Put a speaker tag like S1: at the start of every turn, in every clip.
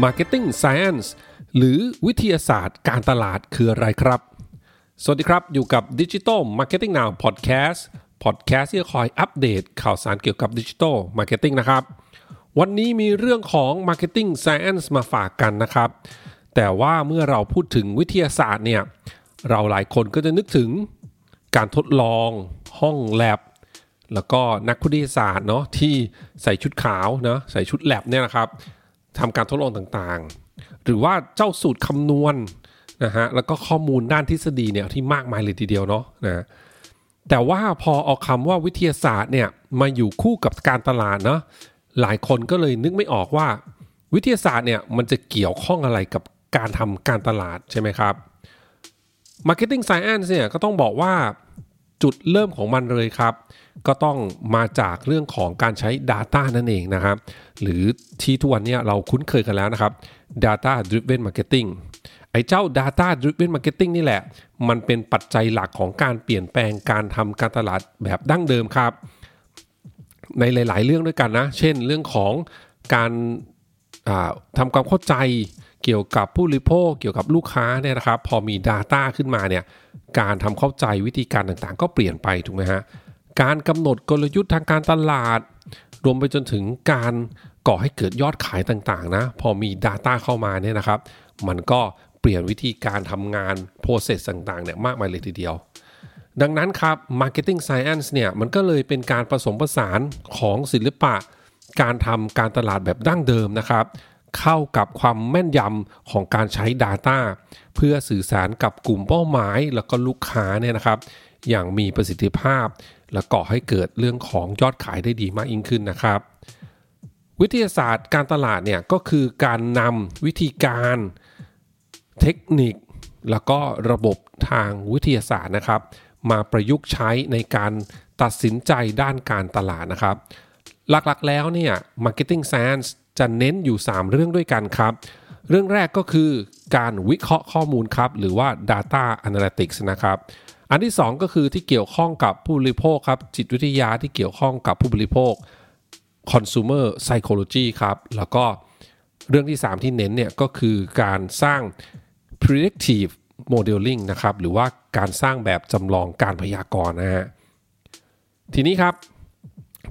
S1: Marketing Science หรือวิทยาศาสตร์การตลาดคืออะไรครับ สวัสดีครับ อยู่กับ Digital Marketing Now Podcast Podcast ที่จะคอยอัปเดตข่าวสารเกี่ยวกับ Digital Marketing นะครับ วันนี้มีเรื่องของ Marketing Science มาฝากกันนะครับ แต่ว่าเมื่อเราพูดถึงวิทยาศาสตร์เนี่ย เราหลายคนก็จะนึกถึงการทดลอง ห้องแลบแล้วก็นักวิทยาศาสตร์เนาะที่ใส่ชุดขาวเนาะใส่ชุดแลบเนี่ยนะครับ ทำการทดลองต่างๆ หรือว่าเจ้าสูตรคำนวณนะฮะแล้วก็ข้อมูลด้านทฤษฎีเนี่ยที่มากมายเลยทีเดียวเนาะนะแต่ว่าพอเอาคำว่าวิทยาศาสตร์เนี่ยมาอยู่คู่กับการตลาดเนาะหลายคนก็เลยนึกไม่ออกว่า วิทยาศาสตร์เนี่ยมันจะเกี่ยวข้องอะไรกับการทำการตลาดใช่ไหมครับ Marketing Science เนี่ยก็ต้องบอกว่า จุดเริ่มของมันเลยครับ ก็ต้องมาจากเรื่องของการใช้ Data นั่นเองนะครับ หรือที่ทุกวันนี้เราคุ้นเคยกันแล้วนะครับ Data Driven Marketing ไอ้เจ้า Data Driven Marketing นี่แหละ มันเป็นปัจจัยหลักของการเปลี่ยนแปลงการทำการตลาดแบบดั้งเดิมครับ ในหลาย ๆ เรื่องด้วยกันนะ เช่นเรื่องของการทำความเข้าใจ เกี่ยวกับผู้บริโภคเกี่ยวกับลูกค้าเนี่ยนะครับ พอมี Data ขึ้นมาเนี่ยการทำเข้าใจวิธีการต่างๆ ก็เปลี่ยนไปถูกไหมฮะการกำหนดกลยุทธ์ทางการตลาด รวมไปจนถึงการก่อให้เกิดยอดขายต่างๆนะพอมี Data เข้ามาเนี่ยนะครับ มันก็เปลี่ยนวิธีการทำงาน process ต่างๆเนี่ยมากมายเลยทีเดียว ดังนั้นครับ marketing science เนี่ยมันก็เลยเป็นการผสมผสานของศิลปะ การทำการตลาดแบบดั้งเดิมนะครับ เข้ากับความแม่นยำของการใช้ Data เพื่อสื่อสารกับกลุ่มเป้าหมาย แล้วก็ลูกค้าเนี่ยนะครับ อย่างมีประสิทธิภาพ และก่อให้เกิดเรื่องของยอดขายได้ดีมากยิ่งขึ้นนะครับ วิทยาศาสตร์การตลาดเนี่ยก็คือการนำวิธีการเทคนิค แล้วก็ระบบทางวิทยาศาสตร์นะครับ มาประยุกต์ใช้ในการตัดสินใจด้านการตลาดนะครับ หลักๆแล้วเนี่ย marketing science จะเน้นอยู่ 3 เรื่องด้วยกันครับ เรื่องแรกก็คือการวิเคราะห์ข้อมูลครับ หรือว่า data analytics นะครับ อันที่ 2 ก็คือที่เกี่ยวข้องกับผู้บริโภคครับ จิตวิทยาที่เกี่ยวข้องกับผู้บริโภค consumer psychology ครับ แล้วก็เรื่องที่ 3 ที่เน้นเนี่ยก็คือการสร้าง predictive modeling นะครับ หรือว่าการสร้างแบบจำลองการพยากรณ์นะฮะทีนี้ครับ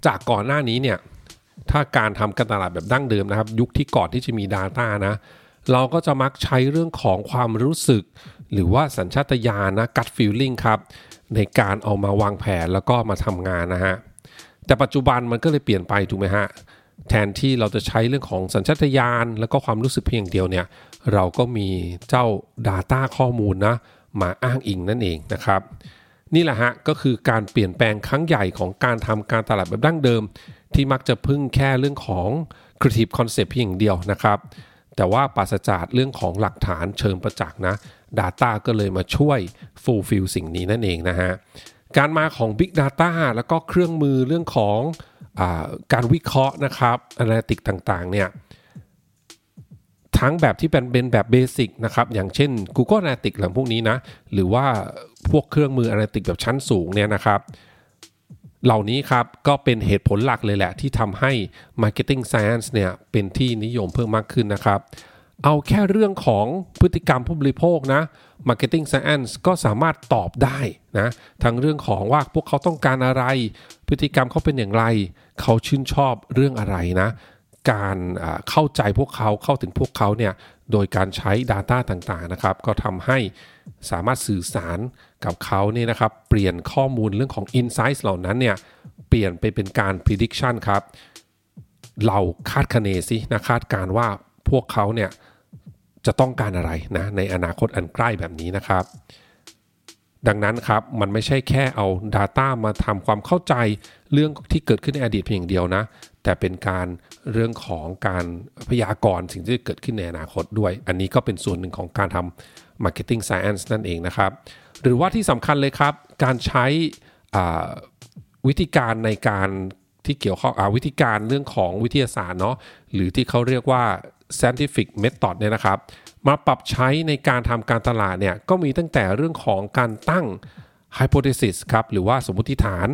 S1: จากก่อนหน้านี้เนี่ย ถ้าการทำการตลาดแบบดั้งเดิมนะครับ ยุคที่ก่อนที่จะมี Data นะเราก็จะมักใช้เรื่องของความรู้สึก หรือว่าสัญชาตญาณนะ gut feeling ครับ ในการเอามาวางแผนแล้วก็มาทำงานนะฮะ แต่ปัจจุบันมันก็เลยเปลี่ยนไปถูกไหมฮะ แทนที่เราจะใช้เรื่องของสัญชาตญาณแล้วก็ความรู้สึกเพียงเดียวเนี่ย เราก็มีเจ้า Data ข้อมูลนะมาอ้างอิงนั่นเองนะครับ นี่แหละฮะก็คือการเปลี่ยนแปลงครั้งใหญ่ของการทำการตลาดแบบดั้งเดิม ที่มักจะพึ่งแค่เรื่องของ creative concept เพียงเดียวนะครับ แต่ว่าปราศจากเรื่องของหลักฐานเชิงประจักษ์นะ Data ก็เลยมาช่วย fulfill สิ่งนี้นั่นเองนะฮะ การมาของ Big Data แล้วก็เครื่องมือเรื่องของอการวิเคราะห์นะครับ Analytic ต่างๆ เนี่ยทั้งแบบที่เป็นเป็นแบบเบสิกนะครับ อย่างเช่น Google Analytics หลังพวกนี้นะ หรือว่าพวกเครื่องมือ Analytics แบบชั้นสูงเนี่ยนะครับ เหล่านี้ครับก็เป็นเหตุผลหลักเลยแหละ ที่ทำให้ Marketing Science เนี่ยเป็นที่นิยมเพิ่มมากขึ้นนะครับ เอาแค่เรื่องของพฤติกรรมผู้บริโภคนะ Marketing Science ก็สามารถตอบได้นะทั้งเรื่องของว่าพวกเขาต้องการอะไร พฤติกรรมเขาเป็นอย่างไร เขาชื่นชอบเรื่องอะไรนะ การเข้าใจพวกเขาเข้าถึงพวกเขาเนี่ยโดยการใช้ Data ต่างๆนะครับ ก็ทำให้ สามารถสื่อสารกับเขาเนี่ยนะครับเปลี่ยนข้อมูลเรื่องของ Insights เหล่านั้นเนี่ยเปลี่ยนไปเป็นการ prediction ครับ เราคาดคะเนสินะคาดการว่าพวกเขาเนี่ยจะต้องการอะไรนะในอนาคตอันใกล้แบบนี้นะครับ ดังนั้นครับมันไม่ใช่แค่เอา Data มาทำความเข้าใจเรื่องที่เกิดขึ้นในอดีตเพียงเดียวนะ แต่เป็นการเรื่องของการพยากรณ์สิ่งที่จะเกิดขึ้นในอนาคตด้วย อันนี้ก็เป็นส่วนหนึ่งของการทำ Marketing Science นั่นเองนะครับ หรือว่าที่สำคัญเลยครับ การใช้วิธีการในการที่เกี่ยวข้องอวิธีการเรื่องของวิทยาศาสตร์เนาะหรือที่เขาเรียกว่า scientific method เนี่ยนะครับ มาปรับใช้ในการทำการตลาดเนี่ยก็มีตั้งแต่เรื่องของการตั้ง hypothesis ครับหรือว่าสมมติฐาน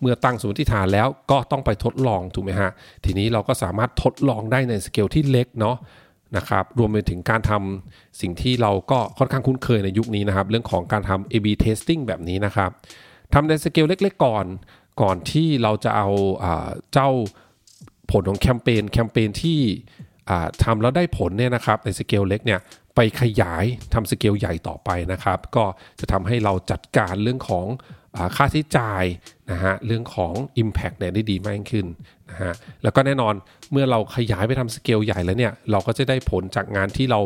S1: เมื่อตั้งสมมติฐานแล้วก็ต้องไปทดลองถูกไหมฮะ ทีนี้เราก็สามารถทดลองได้ในสเกลที่เล็กเนาะ นะครับรวมไปถึงการทำสิ่งที่เราก็ค่อนข้างคุ้นเคยในยุคนี้นะครับ เรื่องของการทำ A/B testing แบบนี้นะครับทำในสเกลเล็กๆก่อนก่อนที่เราจะเอาเจ้าผลของแคมเปญแคมเปญที่ทำแล้วได้ผลเนี่ยนะครับในสเกลเล็กเนี่ยไปขยายทำสเกลใหญ่ต่อไปนะครับ ก็จะทำให้เราจัดการเรื่องของ ค่าใช้จ่ายนะฮะเรื่องของ Impact เนี่ยได้ดีมากขึ้นนะฮะแล้วก็แน่นอนเมื่อเราขยายไปทำสเกลใหญ่แล้วเนี่ยเราก็จะได้ผลจากงานที่เรา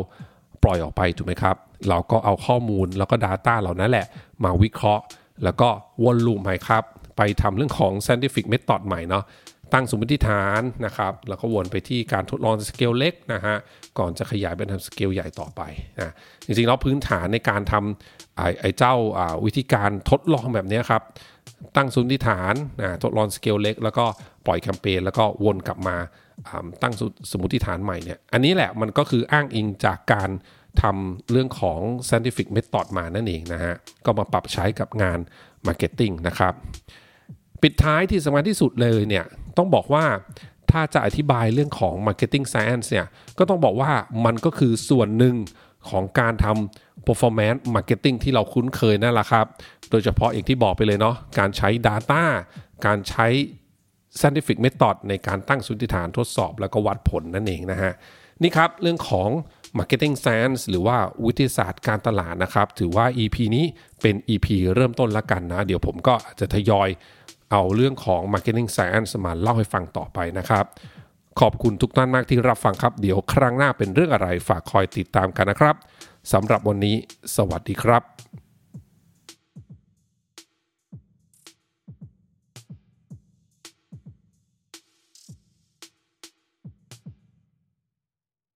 S1: ปล่อยออกไปถูกไหมครับ เราก็เอาข้อมูลแล้วก็ Data เหล่านั้นแหละ มาวิเคราะห์ แล้วก็วนลูปใหม่ครับ ไปทำเรื่องของ scientific method ใหม่เนาะ ตั้งสมมติฐานนะครับ แล้วก็วนไปที่การทดลองสเกลเล็กนะฮะ ก่อนจะขยายเป็นทำสเกลใหญ่ต่อไปนะ จริงๆแล้วพื้นฐานในการทำไอ้เจ้าวิธีการทดลองแบบนี้ครับ ตั้งสมมติฐานนะทดลองสเกลเล็ก แล้วก็ปล่อยแคมเปญแล้วก็วนกลับมาตั้งสมมติฐานใหม่เนี่ย อันนี้แหละมันก็คืออ้างอิงจากการทำเรื่องของ scientific method มานั่นเองนะฮะ ก็มาปรับใช้กับงาน marketing นะครับ ปิดท้ายที่สำคัญที่สุดเลยเนี่ย ต้องบอกว่าถ้าจะอธิบายเรื่องของ Marketing Science เนี่ยก็ต้องบอกว่ามันก็คือส่วนหนึ่งของการทำ performance marketing ที่เราคุ้นเคยนั่นแหละครับ โดยเฉพาะอย่างที่บอกไปเลยเนาะการใช้ Data การใช้ scientific method ในการตั้งสุติฐานทดสอบแล้วก็วัดผลนั่นเองนะฮะ นี่ครับเรื่องของ Marketing Science หรือว่าวิทยาศาสตร์การตลาดนะครับ ถือว่า EP นี้เป็น EP เริ่มต้นละกันนะ เดี๋ยวผมก็จะทยอย เอาเรื่องของ Marketing Science มาเล่าให้ฟังต่อไปนะครับ ขอบคุณทุกท่านมากที่รับฟังครับ เดี๋ยวครั้งหน้าเป็นเรื่องอะไรฝากคอยติดตามกันนะครับสำหรับวันนี้ สวัสดีครับ